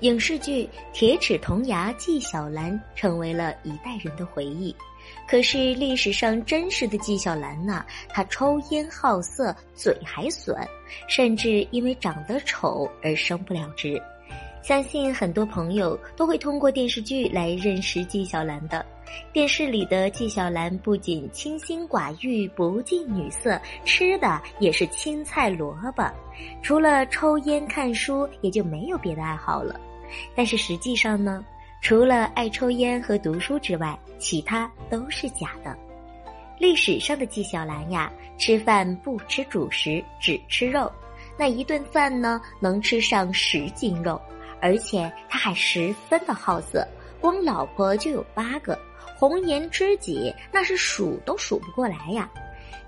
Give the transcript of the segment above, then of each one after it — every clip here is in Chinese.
影视剧《铁齿铜牙纪晓岚》成为了一代人的回忆。可是历史上真实的纪晓岚呐，他抽烟好色，嘴还损，甚至因为长得丑而升不了职。相信很多朋友都会通过电视剧来认识纪晓岚的。电视里的纪晓岚不仅清心寡欲、不近女色，吃的也是青菜萝卜，除了抽烟看书，也就没有别的爱好了。但是实际上呢？除了爱抽烟和读书之外，其他都是假的。历史上的纪晓岚呀，吃饭不吃主食，只吃肉，那一顿饭呢，能吃上十斤肉，而且他还十分的好色，光老婆就有八个，红颜知己那是数都数不过来呀。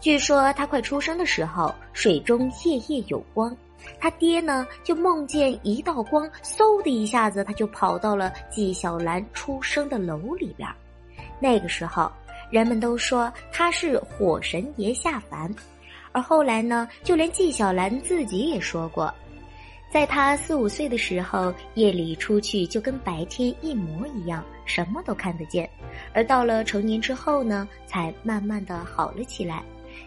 据说他快出生的时候，水中夜夜有光。他爹呢，就梦见一道光，嗖的一下子，他就跑到了纪晓岚出生的楼里边。那个时候，人们都说他是火神爷下凡，而后来呢，就连纪晓岚自己也说过，在他四五岁的时候，夜里出去就跟白天一模一样，什么都看得见，而到了成年之后呢，才慢慢的好了起来。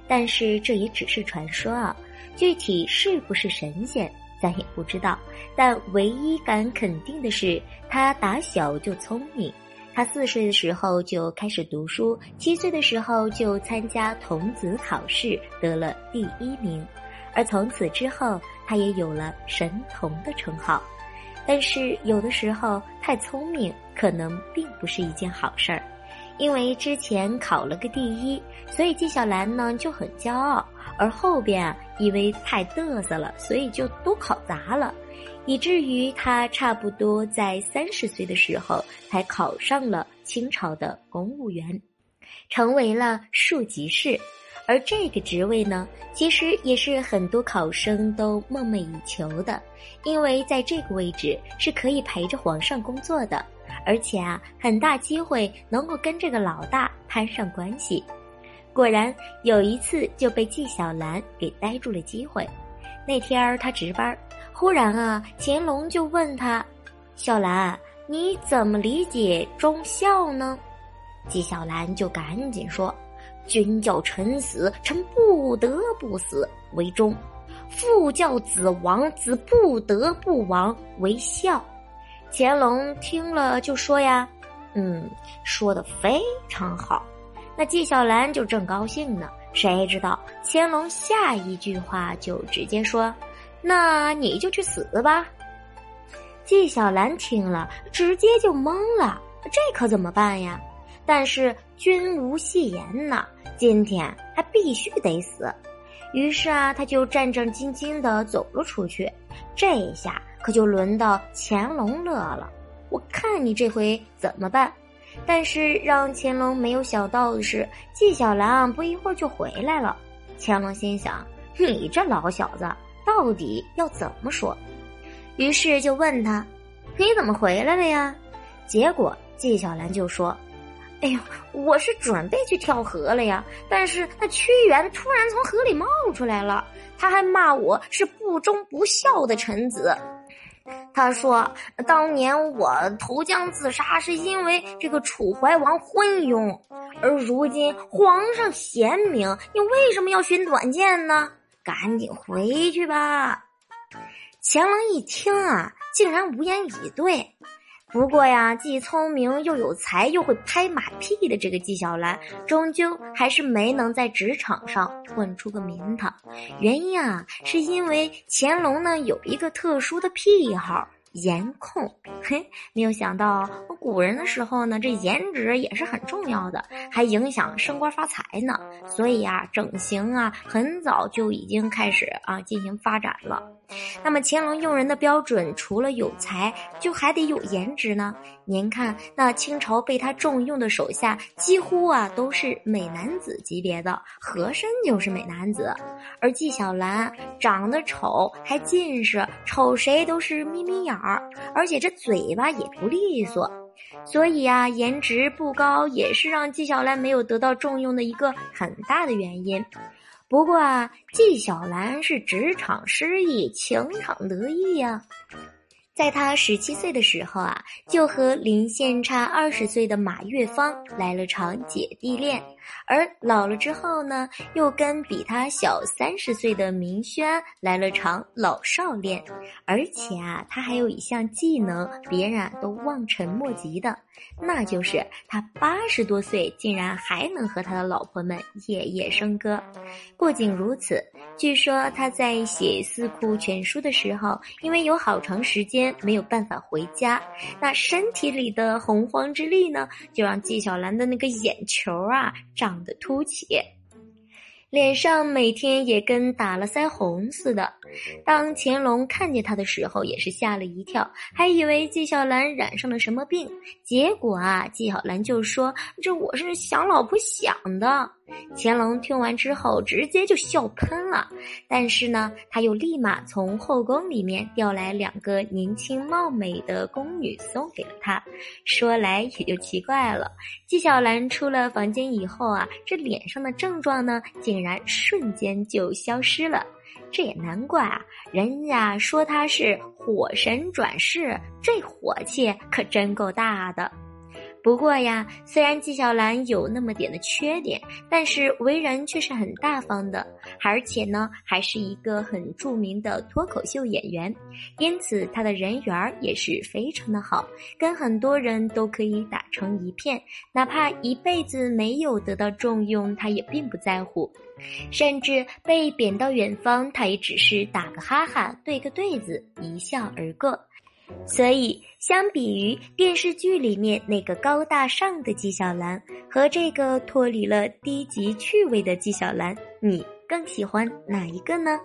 但是这也只是传说啊。具体是不是神仙，咱也不知道。但唯一敢肯定的是，他打小就聪明。他四岁的时候就开始读书，七岁的时候就参加童子考试，得了第一名。而从此之后，他也有了神童的称号。但是有的时候太聪明，可能并不是一件好事儿。因为之前考了个第一，所以纪晓岚呢就很骄傲。而后边啊，因为太嘚瑟了，所以就都考砸了，以至于他差不多在三十岁的时候才考上了清朝的公务员，成为了庶吉士。而这个职位呢，其实也是很多考生都梦寐以求的，因为在这个位置是可以陪着皇上工作的，而且啊，很大机会能够跟这个老大攀上关系。果然有一次就被纪晓岚给逮住了机会。那天他值班，忽然啊，乾隆就问他：“小兰，你怎么理解忠孝呢？”纪晓岚就赶紧说：“君叫臣死，臣不得不死为忠；父叫子亡，子不得不亡为孝。”乾隆听了就说：“呀，嗯，说的非常好。”那纪晓岚就正高兴呢，谁知道乾隆下一句话就直接说：“那你就去死吧。”纪晓岚听了，直接就懵了，这可怎么办呀？但是君无戏言呐，今天还必须得死。于是啊，他就战战兢兢的走了出去。这一下可就轮到乾隆乐了，我看你这回怎么办？但是让乾隆没有想到的是，纪晓岚不一会儿就回来了。乾隆心想：“你这老小子到底要怎么说？”于是就问他：“你怎么回来了呀？”结果纪晓岚就说：“哎呦，我是准备去跳河了呀，但是那屈原突然从河里冒出来了，他还骂我是不忠不孝的臣子。”他说：“当年我投江自杀，是因为这个楚怀王昏庸，而如今皇上贤明，你为什么要寻短见呢？赶紧回去吧。”乾隆一听啊，竟然无言以对。不过呀，既聪明又有才又会拍马屁的这个纪晓岚，终究还是没能在职场上混出个名堂。原因啊，是因为乾隆呢有一个特殊的癖好。颜控，嘿，没有想到古人的时候呢，这颜值也是很重要的，还影响升官发财呢。所以啊，整形啊，很早就已经开始啊进行发展了。那么乾隆用人的标准，除了有才，就还得有颜值呢。您看，那清朝被他重用的手下，几乎啊都是美男子级别的，和珅就是美男子，而纪晓岚长得丑，还近视，瞅谁都是眯眯眼儿，而且这嘴巴也不利索，所以啊，颜值不高也是让纪晓岚没有得到重用的一个很大的原因。不过啊，纪晓岚是职场失意，情场得意呀。在他十七岁的时候啊，就和临县差二十岁的马月芳来了场姐弟恋。而老了之后呢，又跟比他小三十岁的明轩来了场老少恋，而且啊，他还有一项技能，别人啊都望尘莫及的，那就是他八十多岁竟然还能和他的老婆们夜夜笙歌。不仅如此，据说他在写《四库全书》的时候，因为有好长时间没有办法回家，那身体里的洪荒之力呢，就让纪晓岚的那个眼球啊长。得凸起，脸上每天也跟打了腮红似的。当乾隆看见他的时候，也是吓了一跳，还以为纪晓岚染上了什么病。结果啊，纪晓岚就说：“这我是想老婆想的。”乾隆听完之后，直接就笑喷了。但是呢，他又立马从后宫里面调来两个年轻貌美的宫女送给了他。说来也就奇怪了，纪晓岚出了房间以后啊，这脸上的症状呢，竟然瞬间就消失了。这也难怪啊，人家说他是火神转世，这火气可真够大的。不过呀，虽然纪晓岚有那么点的缺点，但是为人却是很大方的，而且呢，还是一个很著名的脱口秀演员，因此他的人缘也是非常的好，跟很多人都可以打成一片，哪怕一辈子没有得到重用，他也并不在乎。甚至被贬到远方，他也只是打个哈哈，对个对子，一笑而过。所以，相比于电视剧里面那个高大上的纪晓岚和这个脱离了低级趣味的纪晓岚，你更喜欢哪一个呢？